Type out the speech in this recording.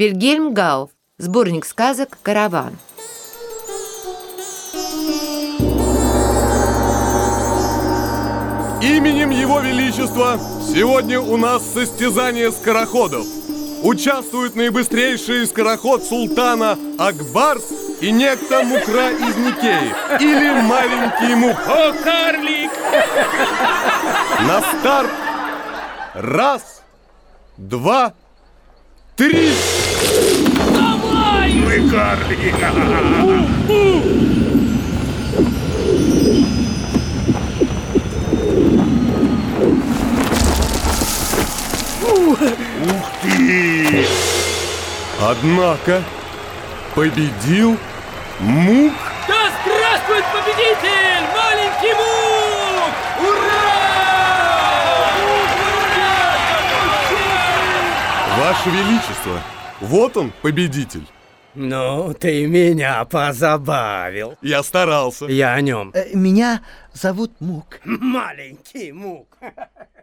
Вильгельм Гауф. Сборник сказок «Караван». Именем Его Величества сегодня у нас состязание скороходов. Участвуют наибыстрейший скороход султана Акбарс и некто Мукра из Никеи или маленький Мук. О, карлик! На старт! Раз, два, три! Давай! Вы карлик! Ух ты! Однако победил Мук. Да здравствует победитель! Маленький Мук! Ура! Ваше Величество, вот он, победитель. Ну, ты меня позабавил. Я старался. Я о нем. Э, Меня зовут Мук. Маленький мук.